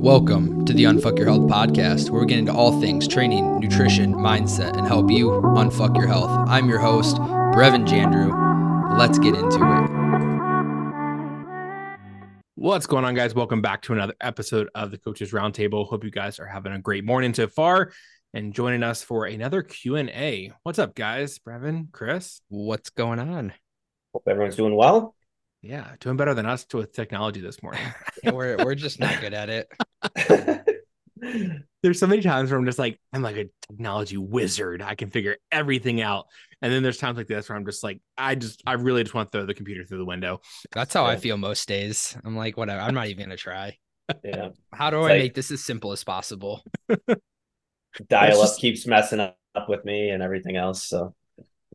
Welcome to the Unfuck Your Health podcast, where we get into all things training, nutrition, mindset, and help you unfuck your health. I'm your host, Brevin Jandrew. Let's get into it. What's going on, guys? Welcome back to another episode of the Coaches Roundtable. Hope you guys are having a great morning so far and joining us for another Q&A. What's up, guys? Brevin, Chris? What's going on? Hope everyone's doing well. Yeah, doing better than us with technology this morning. Yeah, we're we're just not good at it. there's so many times where I'm just like, I'm like a technology wizard. I can figure everything out. And then there's times like this where I'm just like, I just, I really just want to throw the computer through the window. That's how I feel most days. I'm like, whatever. I'm not even gonna try. yeah. How do It's I like- make this as simple as possible? Dial up just- keeps messing up with me and everything else. So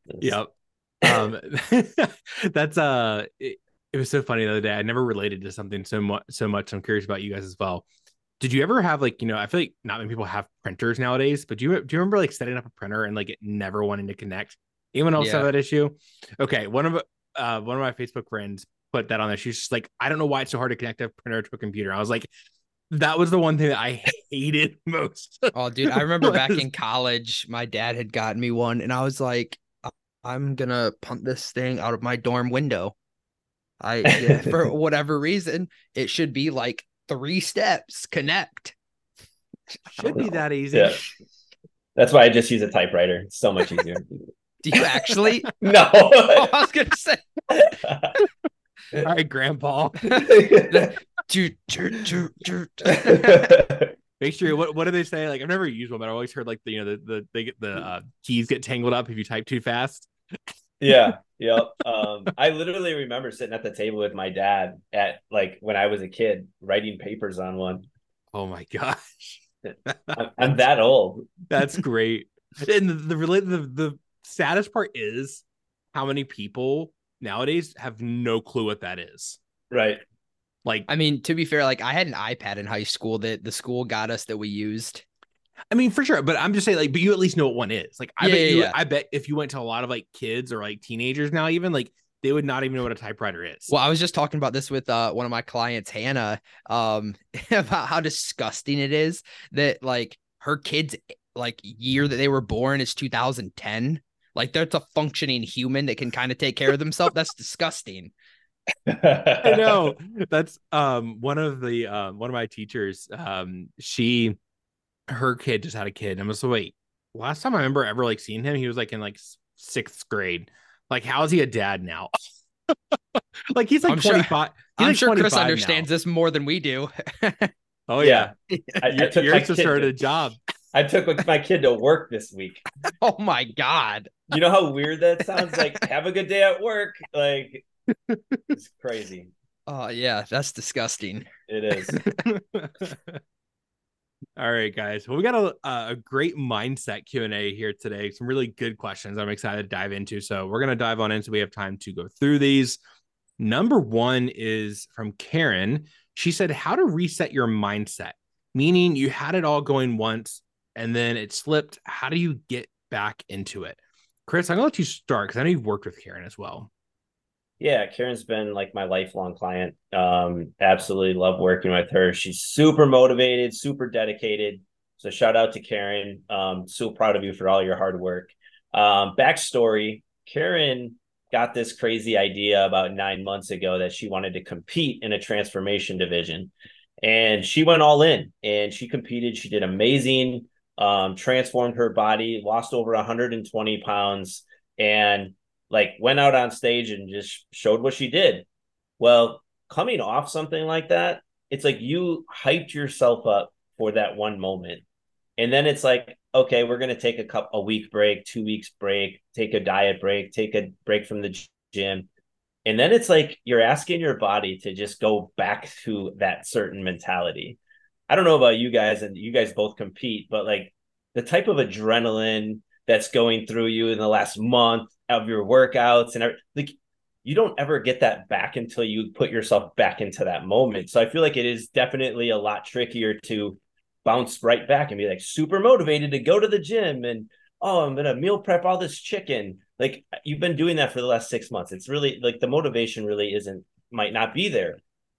it's- Yep. Um, that's uh, it, it was so funny the other day. I never related to something so much. So much. I'm curious about you guys as well. Did you ever have like you know? I feel like not many people have printers nowadays, but do you do you remember like setting up a printer and like it never wanting to connect? Anyone else Yeah. have that issue? Okay, one of uh one of my Facebook friends put that on there. She's just like, I don't know why it's so hard to connect a printer to a computer. I was like, that was the one thing that I hated most. Oh, dude, I remember back in college, my dad had gotten me one, and I was like, "I- I'm gonna pump this thing out of my dorm window. I yeah, for whatever reason, it should be like three steps. Connect. Should be that easy. Yeah. That's why I just use a typewriter. It's so much easier. Do you actually? no. oh, I was gonna say. All right, Grandpa. Make sure what what do they say? Like I've never used one, but I always heard like the you know the the they get the uh, keys get tangled up if you type too fast. Yeah. Yep. Um, I literally remember sitting at the table with my dad at like when I was a kid writing papers on one. Oh my gosh, I'm, I'm that old. that's great. and the the, the the saddest part is how many people nowadays have no clue what that is. Right. Like I mean, to be fair, like I had an iPad in high school that the school got us that we used. I mean, for sure, but I'm just saying, like, but you at least know what one is. Like, I Yeah, bet yeah, you, yeah. I bet if you went to a lot of like kids or like teenagers now, even like they would not even know what a typewriter is. Well, I was just talking about this with uh, one of my clients, Hannah, um, about how disgusting it is that like her kids like year that they were born is 2010. Like that's a functioning human that can kind of take care of themselves. That's disgusting. I know that's um one of the um one of my teachers um she her kid just had a kid and I was like wait last time I remember ever like seeing him he was like in like sixth grade like how is he a dad now like he's like I'm sure- 25 he's I'm like sure Chris 25 now. understands this more than we do. oh yeah, I, I Your- took my yours just kid started to- a job I took my kid to work this week. oh my god. You know how weird that sounds? Like, have a good day at work. Like, it's crazy. Oh yeah, that's disgusting. It is. All right, guys. Well, we got a a great mindset Q and A here today. Some really good questions. I'm excited to dive into. So we're gonna dive on in so we have time to go through these. Number one is from Karen. She said, "How to reset your mindset, meaning you had it all going once and then it slipped. How do you get back into it?" Chris, I'm gonna let you start because I know you've worked with Karen as well. Yeah, Karen's been like my lifelong client. Um, absolutely love working with her. She's super motivated, super dedicated. So shout out to Karen. Um, so proud of you for all your hard work. Um, backstory: Karen got this crazy idea about nine months ago that she wanted to compete in a transformation division, and she went all in and she competed. She did amazing. Um, transformed her body, lost over 120 pounds, and like went out on stage and just showed what she did. Well, coming off something like that, it's like you hyped yourself up for that one moment. And then it's like, okay, we're going to take a cup a week break, 2 weeks break, take a diet break, take a break from the gym. And then it's like you're asking your body to just go back to that certain mentality. I don't know about you guys and you guys both compete, but like the type of adrenaline that's going through you in the last month of your workouts and every, like you don't ever get that back until you put yourself back into that moment. So I feel like it is definitely a lot trickier to bounce right back and be like super motivated to go to the gym and oh, I'm gonna meal prep all this chicken. Like you've been doing that for the last six months. It's really like the motivation really isn't might not be there.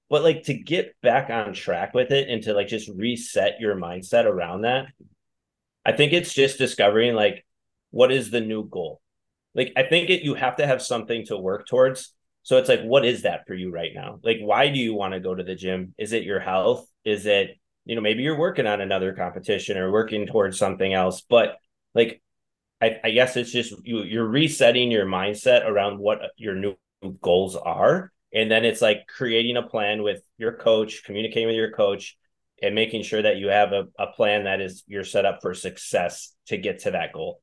But like to get back on track with it and to like just reset your mindset around that, I think it's just discovering like what is the new goal. Like I think it you have to have something to work towards. So it's like, what is that for you right now? Like, why do you want to go to the gym? Is it your health? Is it, you know, maybe you're working on another competition or working towards something else, but like I, I guess it's just you you're resetting your mindset around what your new goals are. And then it's like creating a plan with your coach, communicating with your coach, and making sure that you have a, a plan that is you're set up for success to get to that goal.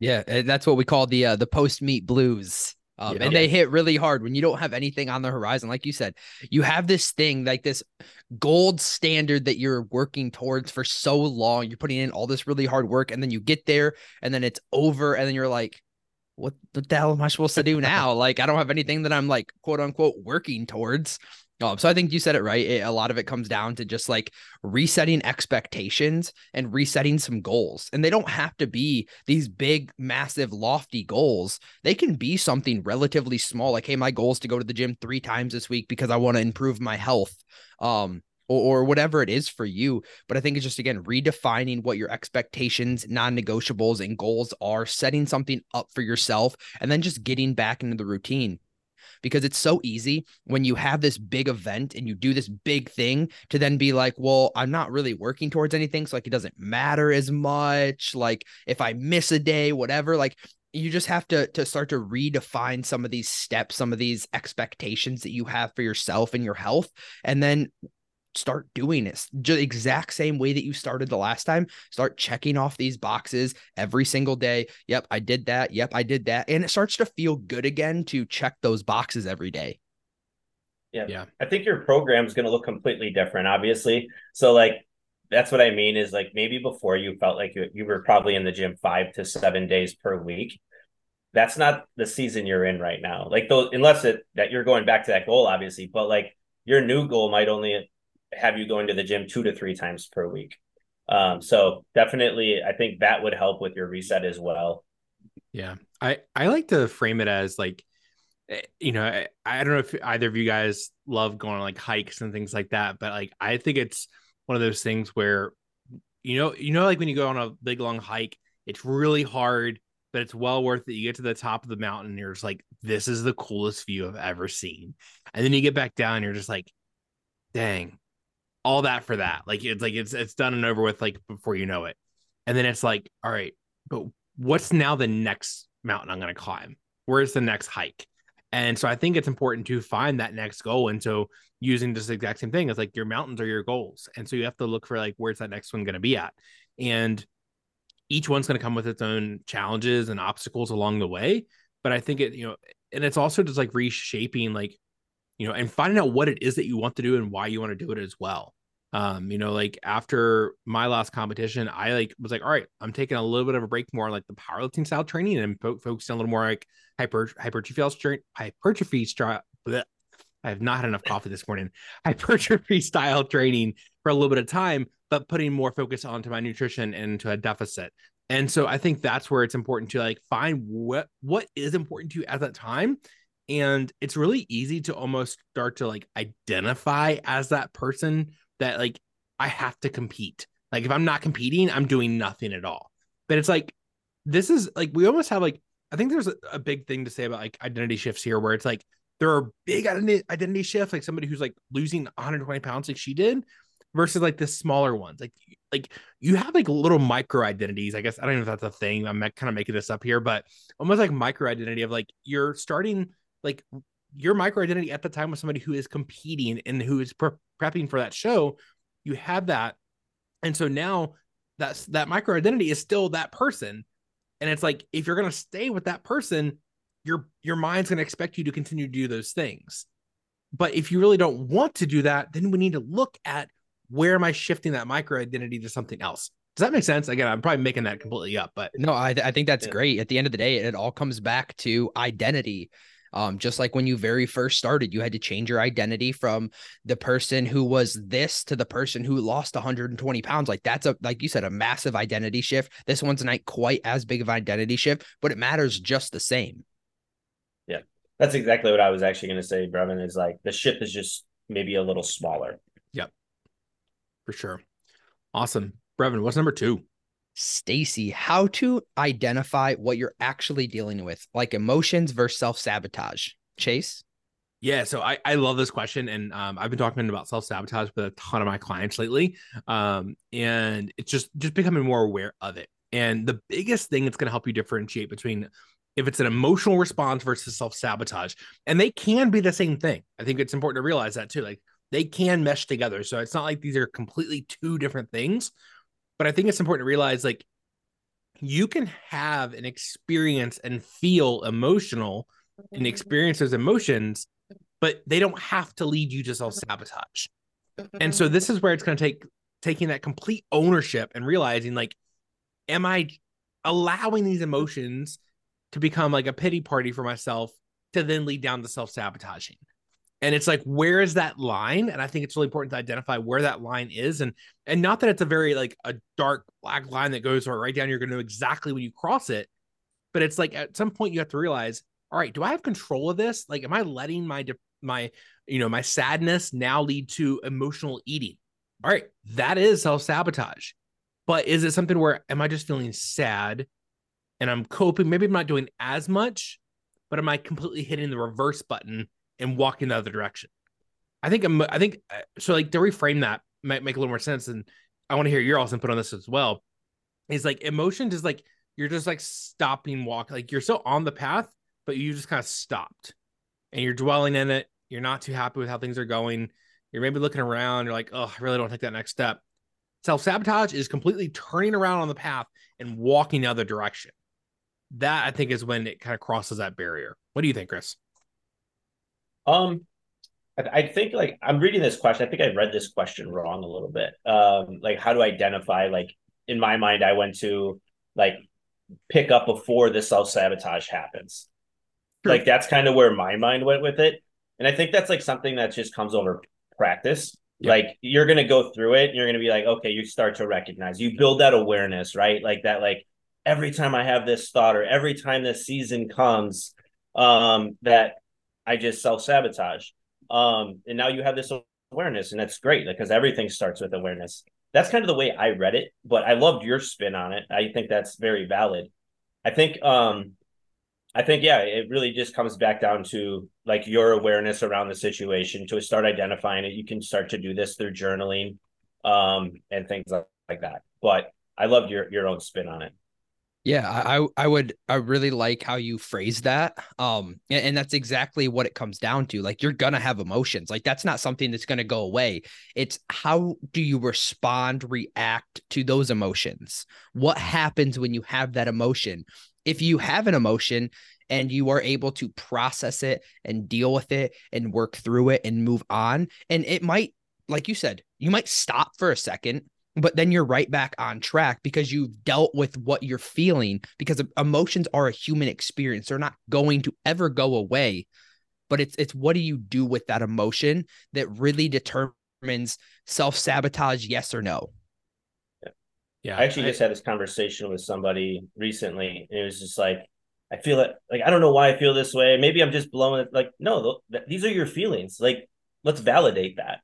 Yeah, that's what we call the uh, the post meet blues. Um, yeah. And they hit really hard when you don't have anything on the horizon. Like you said, you have this thing, like this gold standard that you're working towards for so long. You're putting in all this really hard work, and then you get there, and then it's over, and then you're like, what the hell am I supposed to do now? like, I don't have anything that I'm like, quote unquote, working towards. Um, so I think you said it right. It, a lot of it comes down to just like resetting expectations and resetting some goals. And they don't have to be these big, massive, lofty goals. They can be something relatively small, like, hey, my goal is to go to the gym three times this week because I want to improve my health. Um, or, or whatever it is for you. But I think it's just again redefining what your expectations, non negotiables, and goals are, setting something up for yourself, and then just getting back into the routine because it's so easy when you have this big event and you do this big thing to then be like, well, I'm not really working towards anything. So, like, it doesn't matter as much. Like, if I miss a day, whatever, like, you just have to to start to redefine some of these steps some of these expectations that you have for yourself and your health and then start doing it just exact same way that you started the last time start checking off these boxes every single day. Yep i did that. Yep i did that. And it starts to feel good again to check those boxes every day. Yeah. Yeah. I think your program is going to look completely different obviously. So like that's what i mean is like maybe before you felt like you, you were probably in the gym five to seven days per week. That's not the season you're in right now. Like those unless it that you're going back to that goal obviously but like your new goal might only have you going to the gym two to three times per week. Um, so definitely, I think that would help with your reset as well. Yeah, I I like to frame it as like, eh, you know, I, I don't know if either of you guys love going on like hikes and things like that, but like I think it's one of those things where, you know, you know, like when you go on a big long hike, it's really hard, but it's well worth it. You get to the top of the mountain, and you're just like, this is the coolest view I've ever seen, and then you get back down, and you're just like, dang, all that for that. Like it's like it's it's done and over with like before you know it. And then it's like, all right, but what's now the next mountain I'm gonna climb? Where's the next hike? And so I think it's important to find that next goal. And so using this exact same thing, it's like your mountains are your goals. And so you have to look for like where's that next one gonna be at? And each one's gonna come with its own challenges and obstacles along the way. But I think it, you know, and it's also just like reshaping like you know, and finding out what it is that you want to do and why you want to do it as well. Um, you know, like after my last competition, I like was like, all right, I'm taking a little bit of a break more like the powerlifting style training and fo- focusing a little more like hyper hypertrophy hypertrophy style. I have not had enough coffee this morning. Hypertrophy style training for a little bit of time, but putting more focus onto my nutrition and into a deficit. And so I think that's where it's important to like find what what is important to you at that time and it's really easy to almost start to like identify as that person that like I have to compete. Like if I'm not competing, I'm doing nothing at all. But it's like this is like we almost have like I think there's a, a big thing to say about like identity shifts here where it's like there are big identity, identity shifts like somebody who's like losing 120 pounds like she did versus like the smaller ones like like you have like little micro identities i guess i don't know if that's a thing i'm kind of making this up here but almost like micro identity of like you're starting like your micro identity at the time was somebody who is competing and who is pre- prepping for that show you have that and so now that's that micro identity is still that person and it's like if you're going to stay with that person your your mind's going to expect you to continue to do those things but if you really don't want to do that then we need to look at where am i shifting that micro identity to something else does that make sense? Again, I'm probably making that completely up, but no, I, I think that's yeah. great. At the end of the day, it all comes back to identity. Um, just like when you very first started, you had to change your identity from the person who was this to the person who lost 120 pounds. Like that's a, like you said, a massive identity shift. This one's not quite as big of an identity shift, but it matters just the same. Yeah, that's exactly what I was actually going to say, Brevin. Is like the ship is just maybe a little smaller. Yep. For sure. Awesome. Brevin, what's number two? Stacie, how to identify what you're actually dealing with, like emotions versus self sabotage. Chase? Yeah, so I, I love this question, and um, I've been talking about self sabotage with a ton of my clients lately, um, and it's just just becoming more aware of it. And the biggest thing that's going to help you differentiate between if it's an emotional response versus self sabotage, and they can be the same thing. I think it's important to realize that too. Like they can mesh together, so it's not like these are completely two different things. But I think it's important to realize like you can have an experience and feel emotional and mm-hmm. experience those emotions but they don't have to lead you to self sabotage. And so mm-hmm. this is where it's going to take taking that complete ownership and realizing like, am I allowing these emotions to become like a pity party for myself to then lead down to self sabotaging? And it's like, where is that line? And I think it's really important to identify where that line is, and and not that it's a very like a dark black line that goes right down. You're going to know exactly when you cross it, but it's like at some point you have to realize, all right, do I have control of this? Like, am I letting my my you know my sadness now lead to emotional eating all right that is self-sabotage but is it something where am i just feeling sad and i'm coping maybe i'm not doing as much but am i completely hitting the reverse button and walking in the other direction i think i'm i think uh, so like to reframe that might make a little more sense and i want to hear your also input on this as well is like emotion just like you're just like stopping walk like you're still on the path but you just kind of stopped and you're dwelling in it, you're not too happy with how things are going, you're maybe looking around, you're like, oh, I really don't take that next step. Self sabotage is completely turning around on the path and walking the other direction. That I think is when it kind of crosses that barrier. What do you think, Chris? Um, I think like I'm reading this question. I think I read this question wrong a little bit. Um, like how to identify like in my mind, I went to like pick up before the self sabotage happens. Like that's kind of where my mind went with it. And I think that's like something that just comes over practice. Yeah. Like you're gonna go through it and you're gonna be like, okay, you start to recognize, you build that awareness, right? Like that, like every time I have this thought or every time this season comes, um, that I just self-sabotage. Um, and now you have this awareness, and that's great because everything starts with awareness. That's kind of the way I read it, but I loved your spin on it. I think that's very valid. I think um I think yeah, it really just comes back down to like your awareness around the situation to start identifying it. You can start to do this through journaling um and things like, like that. But I loved your your own spin on it. Yeah, I I would I really like how you phrase that. Um and, and, that's exactly what it comes down to. Like you're gonna have emotions. Like that's not something that's gonna go away. It's how do you respond, react to those emotions? What happens when you have that emotion? if you have an emotion and you are able to process it and deal with it and work through it and move on, and it might, like you said, you might stop for a second, but then you're right back on track because you've dealt with what you're feeling because emotions are a human experience. They're not going to ever go away. But it's it's what do you do with that emotion that really determines self-sabotage, yes or no. Yeah. I actually I, just had this conversation with somebody recently. And it was just like, I feel it. Like, I don't know why I feel this way. Maybe I'm just blowing it. Like, no, th- these are your feelings. Like, let's validate that.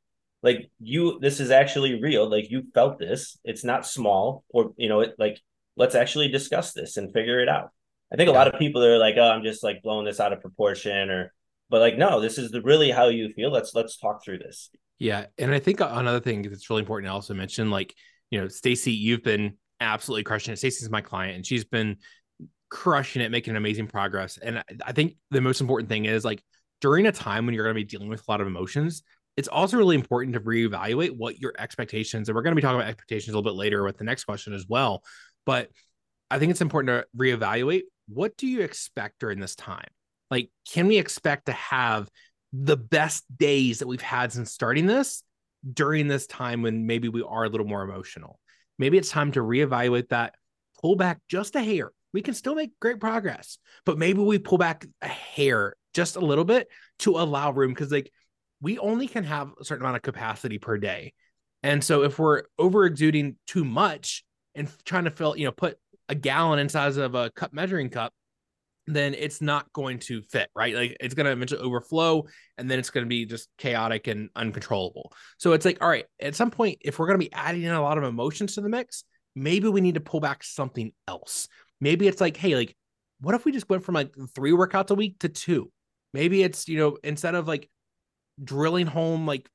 Like, you, this is actually real. Like, you felt this. It's not small or, you know, it like, let's actually discuss this and figure it out. I think a lot of people are like, oh, I'm just like blowing this out of proportion or, but like, no, this is the really how you feel. Let's, let's talk through this. Yeah. And I think uh, another thing that's really important to also mention, like, you know, Stacie, you've been absolutely crushing it. Stacie's my client, and she's been crushing it, making amazing progress. And I think the most important thing is like during a time when you're going to be dealing with a lot of emotions, it's also really important to reevaluate what your expectations. And we're going to be talking about expectations a little bit later with the next question as well. But I think it's important to reevaluate what do you expect during this time? Like, can we expect to have the best days that we've had since starting this? during this time when maybe we are a little more emotional. Maybe it's time to reevaluate that, pull back just a hair. We can still make great progress, but maybe we pull back a hair just a little bit to allow room because, like, we only can have a certain amount of capacity per day. And so, if we're over exuding too much and trying to fill, you know, put a gallon inside of a cup measuring cup, then it's not going to fit, right? Like it's going to eventually overflow and then it's going to be just chaotic and uncontrollable. So it's like, all right, at some point, if we're going to be adding in a lot of emotions to the mix, maybe we need to pull back something else. Maybe it's like, hey, like, what if we just went from like three workouts a week to two? Maybe it's, you know, instead of like drilling home like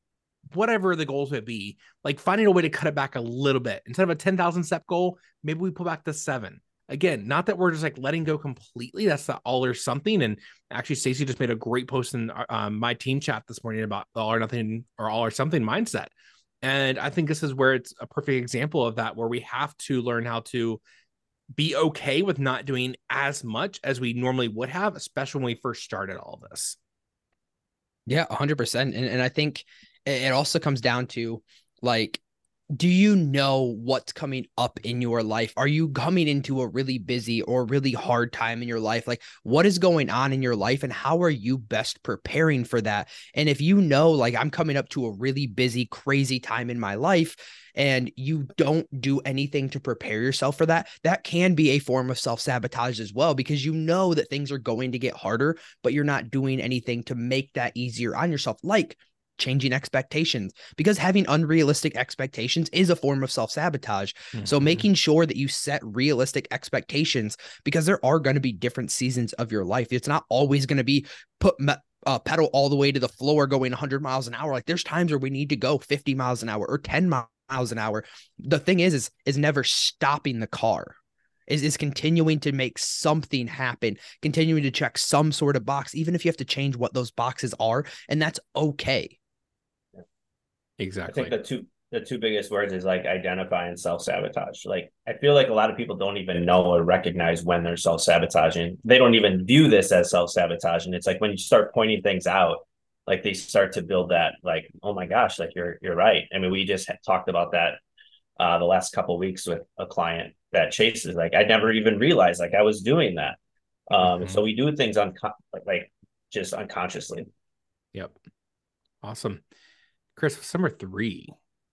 whatever the goals would be, like finding a way to cut it back a little bit. Instead of a 10,000 step goal, maybe we pull back to seven. Again, not that we're just like letting go completely. That's the all or something. And actually, Stacie just made a great post in um, my team chat this morning about all or nothing or all or something mindset. And I think this is where it's a perfect example of that, where we have to learn how to be okay with not doing as much as we normally would have, especially when we first started all this. Yeah, 100%. And, and I think it also comes down to like do you know what's coming up in your life? Are you coming into a really busy or really hard time in your life? Like, what is going on in your life, and how are you best preparing for that? And if you know, like, I'm coming up to a really busy, crazy time in my life, and you don't do anything to prepare yourself for that, that can be a form of self sabotage as well, because you know that things are going to get harder, but you're not doing anything to make that easier on yourself. Like, changing expectations because having unrealistic expectations is a form of self sabotage. Mm-hmm. So making sure that you set realistic expectations because there are going to be different seasons of your life. It's not always going to be put uh, pedal all the way to the floor going 100 miles an hour. Like there's times where we need to go 50 miles an hour or 10 miles an hour. The thing is, is is never stopping the car. Is, is continuing to make something happen, continuing to check some sort of box, even if you have to change what those boxes are. And that's okay. Exactly. I think the two the two biggest words is like identify and self sabotage. Like I feel like a lot of people don't even know or recognize when they're self sabotaging. They don't even view this as self sabotaging. It's like when you start pointing things out, like they start to build that like, oh my gosh, like you're you're right. I mean, we just talked about that uh, the last couple weeks with a client that chases. Like I never even realized like I was doing that. Um, mm-hmm. So we do things on un- like just unconsciously. Yep. Awesome. Chris, number three?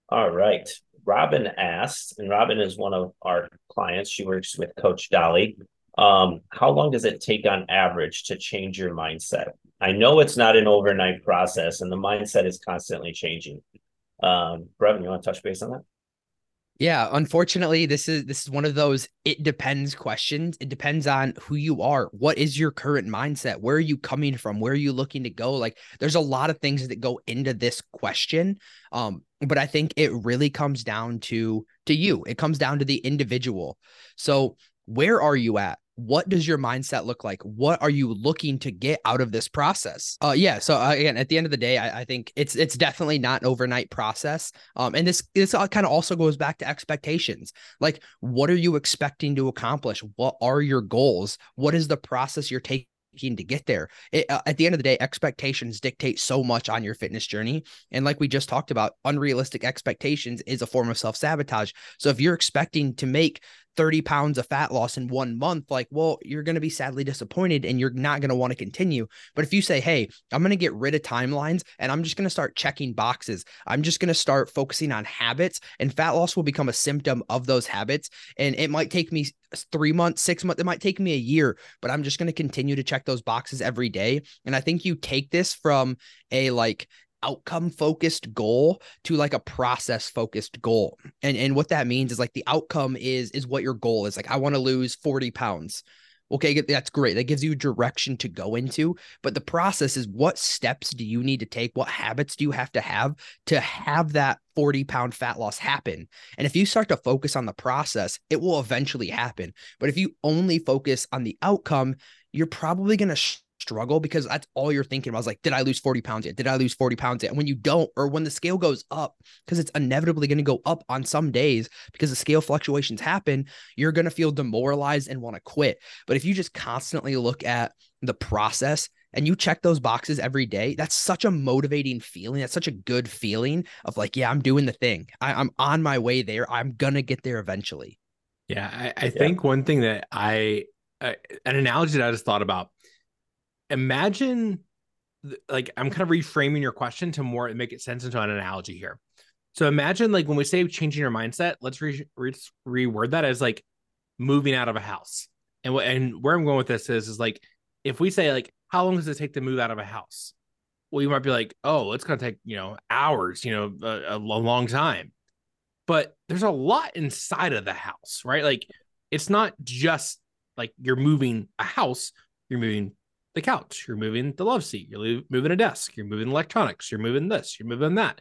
All right. Robin asked, and Robin is one of our clients. She works with Coach Dolly. Um, how long does it take on average to change your mindset? I know it's not an overnight process, and the mindset is constantly changing. Um, Brevin, you want to touch base on that? Yeah, unfortunately, this is this is one of those it depends questions. It depends on who you are. What is your current mindset? Where are you coming from? Where are you looking to go? Like there's a lot of things that go into this question. Um, but I think it really comes down to to you. It comes down to the individual. So, where are you at? What does your mindset look like what are you looking to get out of this process uh yeah so uh, again at the end of the day I, I, think it's it's definitely not overnight process um and this this kind of also goes back to expectations like what are you expecting to accomplish what are your goals what is the process you're taking to get there. It, uh, at the end of the day, expectations dictate so much on your fitness journey. And like we just talked about, unrealistic expectations is a form of self sabotage. So if you're expecting to make 30 pounds of fat loss in one month, like, well, you're going to be sadly disappointed and you're not going to want to continue. But if you say, hey, I'm going to get rid of timelines and I'm just going to start checking boxes, I'm just going to start focusing on habits, and fat loss will become a symptom of those habits. And it might take me three months, six months, it might take me a year, but I'm just going to continue to check those boxes every day. And I think you take this from a like outcome focused goal to like a process focused goal. And and what that means is like the outcome is is what your goal is. Like I want to lose 40 pounds. Okay, that's great. That gives you direction to go into, but the process is what steps do you need to take? What habits do you have to have to have that 40 pound fat loss happen? And if you start to focus on the process, it will eventually happen. But if you only focus on the outcome, you're probably going to struggle because that's all you're thinking about. I was like, did I lose 40 pounds yet? Did I lose 40 pounds yet? And when you don't, or when the scale goes up, because it's inevitably going to go up on some days because the scale fluctuations happen, you're going to feel demoralized and want to quit. But if you just constantly look at the process and you check those boxes every day, that's such a motivating feeling. That's such a good feeling of like, yeah, I'm doing the thing. I, am on my way there. I'm going to get there eventually. Yeah. I, I yeah. think one thing that I, uh, an analogy that I just thought about imagine like I'm kind of reframing your question to more make it sense into an analogy here. So imagine like when we say changing your mindset, let's re- re- reword that as like moving out of a house. And what and where I'm going with this is is like if we say like how long does it take to move out of a house? Well, you might be like, oh, it's going to take you know hours, you know, a, a long time. But there's a lot inside of the house, right? Like it's not just like you're moving a house, you're moving the couch, you're moving the love seat, you're moving a desk, you're moving electronics, you're moving this, you're moving that.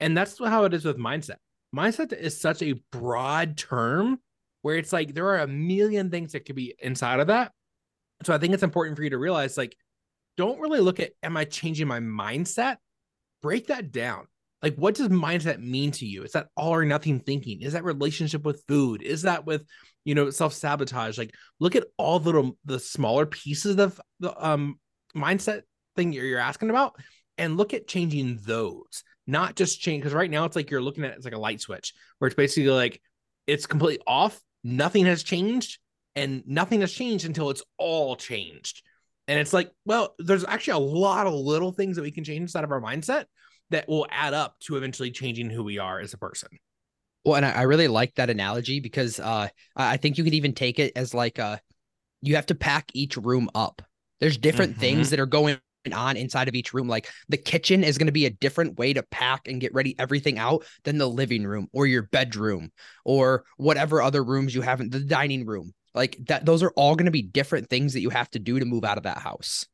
And that's how it is with mindset. Mindset is such a broad term where it's like there are a million things that could be inside of that. So I think it's important for you to realize like, don't really look at, am I changing my mindset? Break that down. Like, what does mindset mean to you? Is that all or nothing thinking? Is that relationship with food? Is that with, you know, self sabotage? Like, look at all the little, the smaller pieces of the um mindset thing you're, you're asking about, and look at changing those, not just change. Because right now it's like you're looking at it's like a light switch where it's basically like it's completely off, nothing has changed, and nothing has changed until it's all changed. And it's like, well, there's actually a lot of little things that we can change inside of our mindset that will add up to eventually changing who we are as a person. Well, and I, I really like that analogy because uh, I think you could even take it as like uh, you have to pack each room up. There's different mm-hmm. things that are going on inside of each room. Like the kitchen is going to be a different way to pack and get ready everything out than the living room or your bedroom or whatever other rooms you have in the dining room. Like that, those are all going to be different things that you have to do to move out of that house.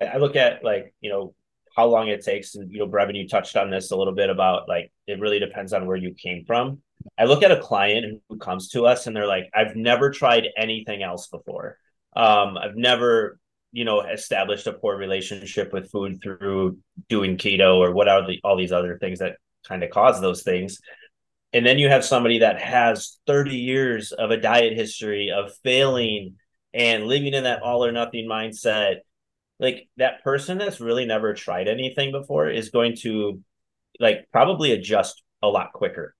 I look at like, you know, how long it takes. And, you know, Brevin, you touched on this a little bit about like, it really depends on where you came from. I look at a client who comes to us and they're like, I've never tried anything else before. Um, I've never, you know, established a poor relationship with food through doing keto or what are the, all these other things that kind of cause those things. And then you have somebody that has 30 years of a diet history of failing and living in that all or nothing mindset like that person that's really never tried anything before is going to like probably adjust a lot quicker.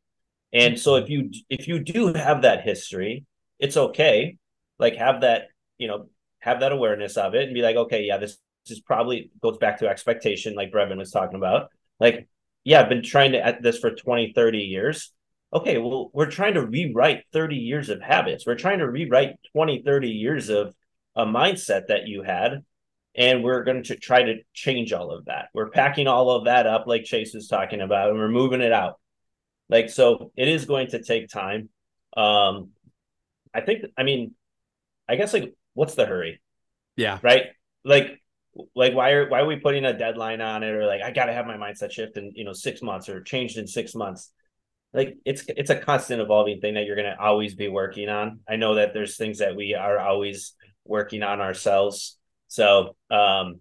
And so if you if you do have that history, it's okay. Like have that, you know, have that awareness of it and be like, okay, yeah, this, this is probably goes back to expectation, like Brevin was talking about. Like, yeah, I've been trying to at this for 20, 30 years. Okay, well, we're trying to rewrite 30 years of habits. We're trying to rewrite 20, 30 years of a mindset that you had and we're going to try to change all of that. We're packing all of that up, like Chase was talking about, and we're moving it out. Like so, it is going to take time. Um, I think. I mean, I guess like, what's the hurry? Yeah. Right. Like, like why are why are we putting a deadline on it, or like I got to have my mindset shift in you know six months or changed in six months? Like it's it's a constant evolving thing that you're going to always be working on. I know that there's things that we are always working on ourselves so, um,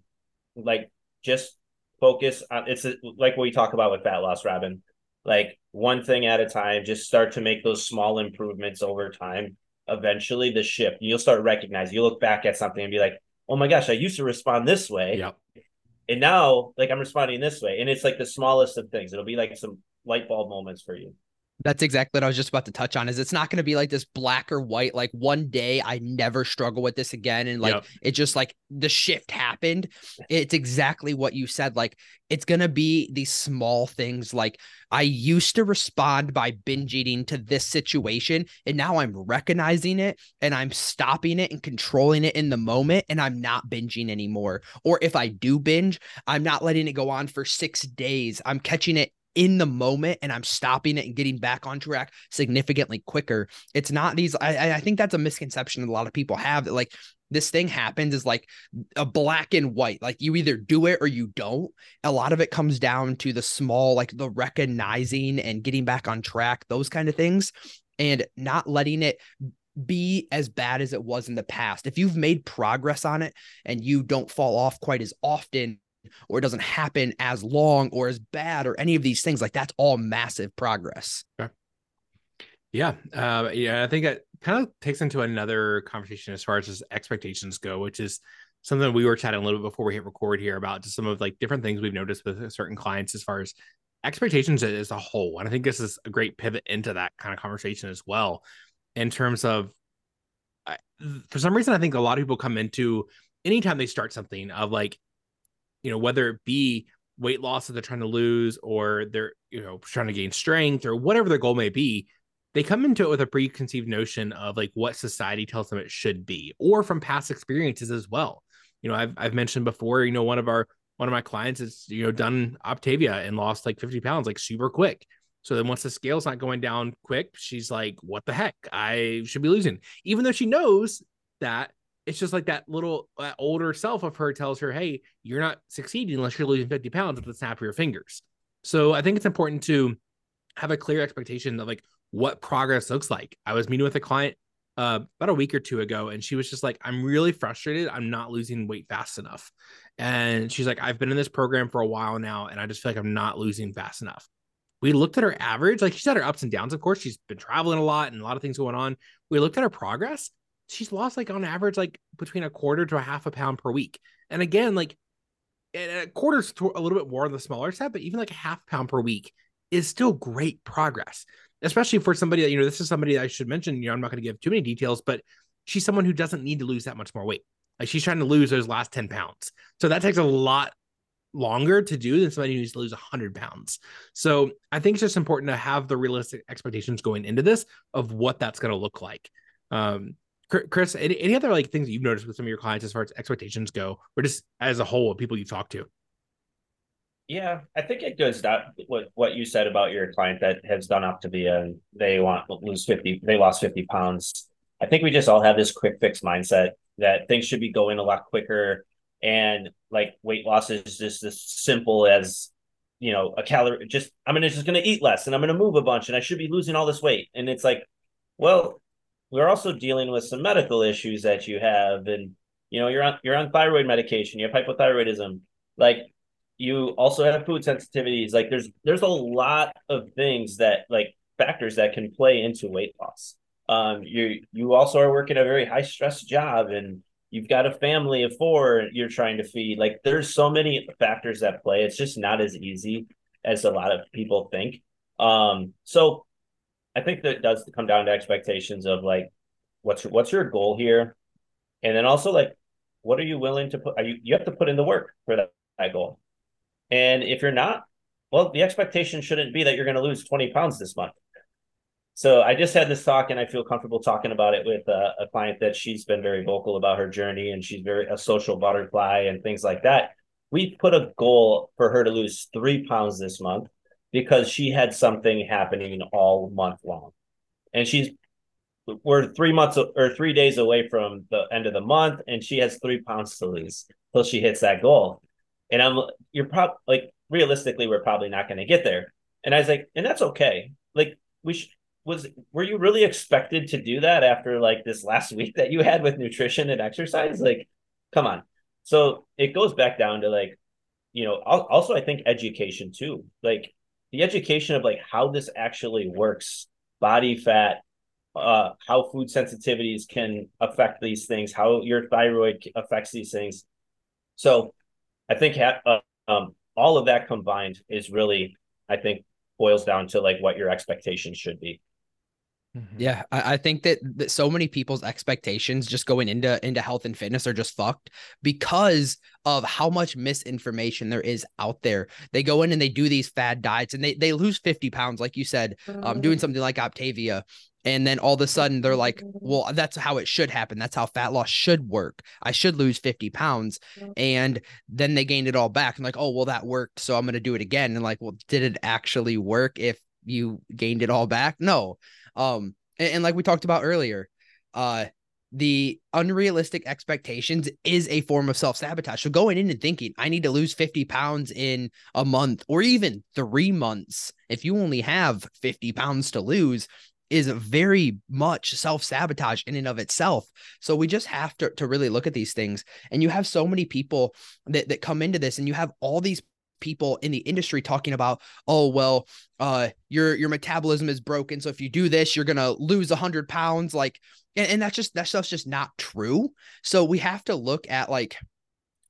like just focus on it's a, like what we talk about with fat loss, Robin. Like one thing at a time, just start to make those small improvements over time. Eventually, the shift you'll start recognizing. You look back at something and be like, "Oh my gosh, I used to respond this way." Yep. And now, like I'm responding this way, and it's like the smallest of things. It'll be like some light bulb moments for you. That's exactly what I was just about to touch on. Is it's not going to be like this black or white. Like one day I never struggle with this again, and like yep. it just like the shift happened. It's exactly what you said. Like it's going to be these small things. Like I used to respond by binge eating to this situation, and now I'm recognizing it and I'm stopping it and controlling it in the moment, and I'm not binging anymore. Or if I do binge, I'm not letting it go on for six days. I'm catching it in the moment and I'm stopping it and getting back on track significantly quicker. It's not these, I, I think that's a misconception that a lot of people have that like this thing happens is like a black and white. Like you either do it or you don't. A lot of it comes down to the small, like the recognizing and getting back on track, those kind of things, and not letting it be as bad as it was in the past. If you've made progress on it and you don't fall off quite as often, or it doesn't happen as long or as bad or any of these things like that's all massive progress okay. yeah uh, yeah i think it kind of takes into another conversation as far as expectations go which is something we were chatting a little bit before we hit record here about just some of like different things we've noticed with certain clients as far as expectations as a whole and i think this is a great pivot into that kind of conversation as well in terms of for some reason i think a lot of people come into anytime they start something of like you know, whether it be weight loss that they're trying to lose or they're, you know, trying to gain strength or whatever their goal may be, they come into it with a preconceived notion of like what society tells them it should be, or from past experiences as well. You know, I've I've mentioned before, you know, one of our one of my clients has, you know, done Optavia and lost like 50 pounds like super quick. So then once the scale's not going down quick, she's like, what the heck? I should be losing. Even though she knows that it's just like that little older self of her tells her, hey, you're not succeeding unless you're losing 50 pounds at the snap of your fingers. So I think it's important to have a clear expectation of like what progress looks like. I was meeting with a client uh, about a week or two ago, and she was just like, I'm really frustrated. I'm not losing weight fast enough. And she's like, I've been in this program for a while now, and I just feel like I'm not losing fast enough. We looked at her average, like she's had her ups and downs, of course. She's been traveling a lot and a lot of things going on. We looked at her progress. She's lost like on average, like between a quarter to a half a pound per week. And again, like a quarter's a little bit more on the smaller side, but even like a half pound per week is still great progress especially for somebody that you know this is somebody I should mention. You know, I'm not going to give too many details, but she's someone who doesn't need to lose that much more weight. Like she's trying to lose those last 10 pounds. So that takes a lot longer to do than somebody who needs to lose 100 pounds. So I think it's just important to have the realistic expectations going into this of what that's going to look like. Um, Chris, any, any other like things that you've noticed with some of your clients as far as expectations go, or just as a whole, of people you talk to? Yeah, I think it goes that what what you said about your client that has done Optavia and they want lose 50, they lost 50 pounds. I think we just all have this quick fix mindset that things should be going a lot quicker. And like weight loss is just as simple as, you know, a calorie, just, I'm gonna just gonna eat less and I'm gonna move a bunch and I should be losing all this weight. And it's like, well, we're also dealing with some medical issues that you have. And, you know, you're on, you're on thyroid medication, you have hypothyroidism. Like you also have food sensitivities like there's there's a lot of things that like factors that can play into weight loss um you you also are working a very high stress job and you've got a family of four you're trying to feed like there's so many factors that play it's just not as easy as a lot of people think um so i think that does come down to expectations of like what's your, what's your goal here and then also like what are you willing to put are you you have to put in the work for that, that goal and if you're not, well, the expectation shouldn't be that you're going to lose 20 pounds this month. So I just had this talk and I feel comfortable talking about it with a client that she's been very vocal about her journey and she's very a social butterfly and things like that. We put a goal for her to lose three pounds this month because she had something happening all month long. And she's we're three months or three days away from the end of the month, and she has three pounds to lose till she hits that goal. And I'm you're probably like realistically, we're probably not going to get there. And I was like, and that's okay. Like we sh- was were you really expected to do that after like this last week that you had with nutrition and exercise? Like, come on. So it goes back down to like, you know, also I think education too. Like the education of like how this actually works, body fat, uh, how food sensitivities can affect these things, how your thyroid affects these things. So I think uh, um, all of that combined is really, I think, boils down to like what your expectations should be. Mm-hmm. Yeah, I, I, think that, that so many people's expectations just going into into health and fitness are just fucked because of how much misinformation there is out there. They go in and they do these fad diets and they they lose 50 pounds, like you said, um, doing something like Optavia and then all of a sudden they're like well that's how it should happen. That's how fat loss should work. I should lose 50 pounds. And then they gained it all back and like oh well that worked so i'm going to do it again. And like well did it actually work if you gained it all back? No um and, and like we talked about earlier uh the unrealistic expectations is a form of self sabotage. So going in and thinking, I need to lose 50 pounds in a month or even three months. If you only have 50 pounds to lose, is very much self-sabotage in and of itself. So we just have to, to really look at these things. And you have so many people that, that come into this and you have all these people in the industry talking about, oh, well, uh, your your metabolism is broken. So if you do this, you're gonna lose a hundred pounds. Like, and, and that's just that stuff's just not true. So we have to look at like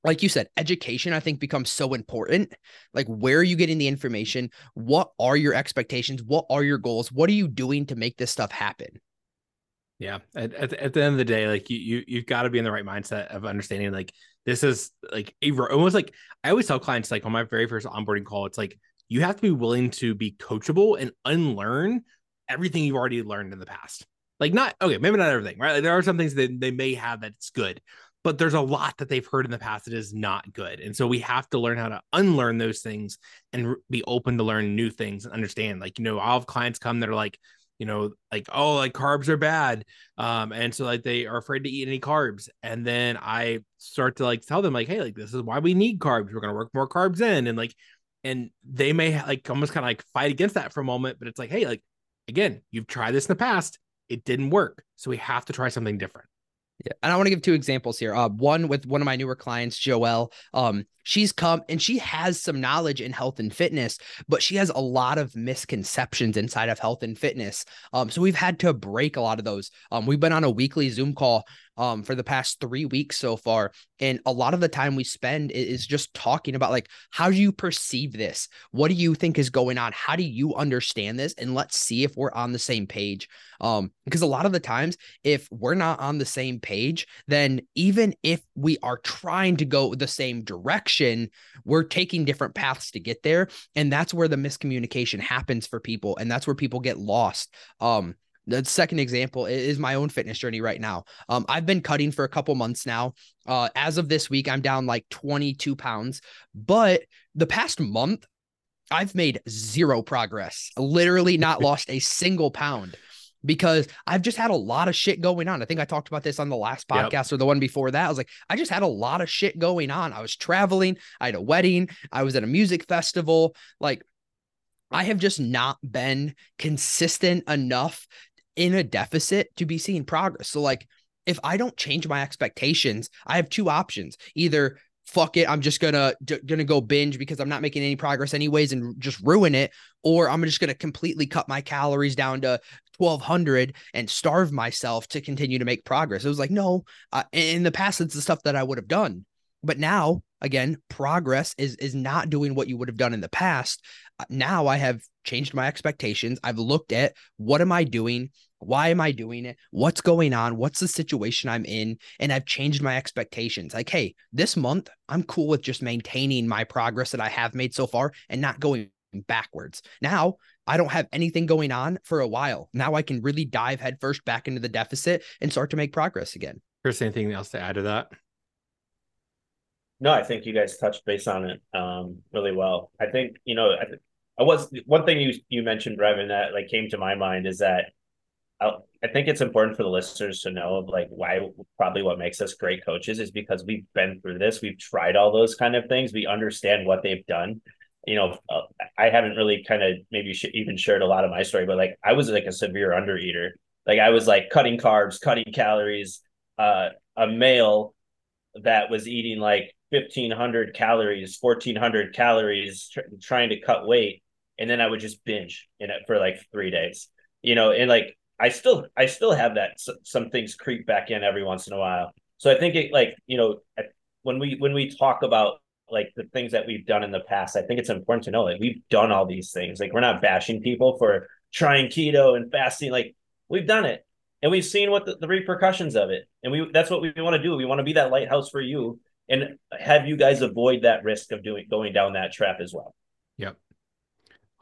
like you said, education, I think becomes so important. Like, where are you getting the information? What are your expectations? What are your goals? What are you doing to make this stuff happen? Yeah. At, at, at the end of the day, like you, you, you've got to be in the right mindset of understanding, like, this is like a, almost like I always tell clients, like on my very first onboarding call, it's like you have to be willing to be coachable and unlearn everything you've already learned in the past. Like not okay, maybe not everything, right? Like there are some things that they may have that's good, but there's a lot that they've heard in the past that is not good. And so we have to learn how to unlearn those things and be open to learn new things and understand. Like, you know, I'll have clients come that are like, you know, like, oh, like carbs are bad. Um, and so like they are afraid to eat any carbs. And then I start to like tell them, like, hey, like this is why we need carbs. We're gonna work more carbs in. And like, and they may like almost kind of like fight against that for a moment, but it's like, hey, like again, you've tried this in the past, it didn't work. So we have to try something different. Yeah. And I want to give two examples here. Uh, one with one of my newer clients, Joelle. Um, she's come and she has some knowledge in health and fitness, but she has a lot of misconceptions inside of health and fitness. Um, so we've had to break a lot of those. Um, we've been on a weekly Zoom call um, for the past three weeks so far. And a lot of the time we spend is just talking about like, how do you perceive this? What do you think is going on? How do you understand this? And let's see if we're on the same page. Um, because a lot of the times, if we're not on the same page, then even if we are trying to go the same direction, we're taking different paths to get there. And that's where the miscommunication happens for people. And that's where people get lost. Um, the second example is my own fitness journey right now. Um, I've been cutting for a couple months now. Uh, as of this week, I'm down like 22 pounds, but the past month, I've made zero progress. Literally, not lost a single pound because I've just had a lot of shit going on. I think I talked about this on the last podcast yep. or the one before that. I was like, I just had a lot of shit going on. I was traveling, I had a wedding, I was at a music festival. Like, I have just not been consistent enough in a deficit to be seeing progress. So like if I don't change my expectations, I have two options. Either fuck it, I'm just gonna d- gonna go binge because I'm not making any progress anyways and just ruin it, or I'm just gonna completely cut my calories down to 1200 and starve myself to continue to make progress. It was like, no, uh, in the past, it's the stuff that I would have done. But now, again, progress is is not doing what you would have done in the past. Uh, now I have changed my expectations. I've looked at what am I doing? Why am I doing it? What's going on? What's the situation I'm in? And I've changed my expectations. Like, hey, this month, I'm cool with just maintaining my progress that I have made so far and not going backwards. Now, I don't have anything going on for a while. Now I can really dive headfirst back into the deficit and start to make progress again. Chris, anything else to add to that? No, I think you guys touched base on it um, really well. I think you know, I, I was one thing you you mentioned, Brevin, that like came to my mind is that I, I think it's important for the listeners to know of like why probably what makes us great coaches is because we've been through this, we've tried all those kind of things, we understand what they've done. You know, uh, I haven't really kind of maybe sh- even shared a lot of my story, but like I was like a severe under eater. Like I was like cutting carbs, cutting calories. Uh, a male that was eating like 1500 calories 1400 calories tr- trying to cut weight and then i would just binge in it for like three days. You know and like i still i still have that some things creep back in every once in a while. So i think it like you know when we when we talk about like the things that we've done in the past i think it's important to know that we've done all these things. Like we're not bashing people for trying keto and fasting. Like we've done it and we've seen what the, the repercussions of it. And we that's what we want to do. We want to be that lighthouse for you and have you guys avoid that risk of doing going down that trap as well. Yep.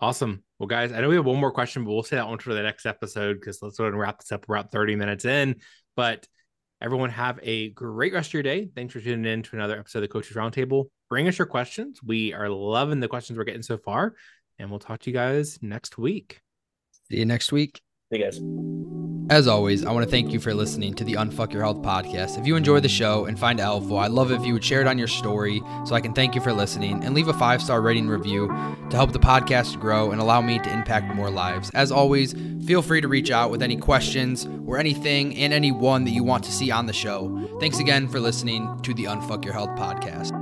Awesome. Well, guys, I know we have one more question, but we'll say that one for the next episode because let's go ahead and wrap this up We're about 30 minutes in. But everyone have a great rest of your day. Thanks for tuning in to another episode of the Coaches Roundtable. Bring us your questions. We are loving the questions we're getting so far. And we'll talk to you guys next week. See you next week. See you guys. As always, I want to thank you for listening to the Unfuck Your Health podcast. If you enjoy the show and find it helpful, I'd love if you would share it on your story so I can thank you for listening and leave a five star rating review to help the podcast grow and allow me to impact more lives. As always, feel free to reach out with any questions or anything and anyone that you want to see on the show. Thanks again for listening to the Unfuck Your Health podcast.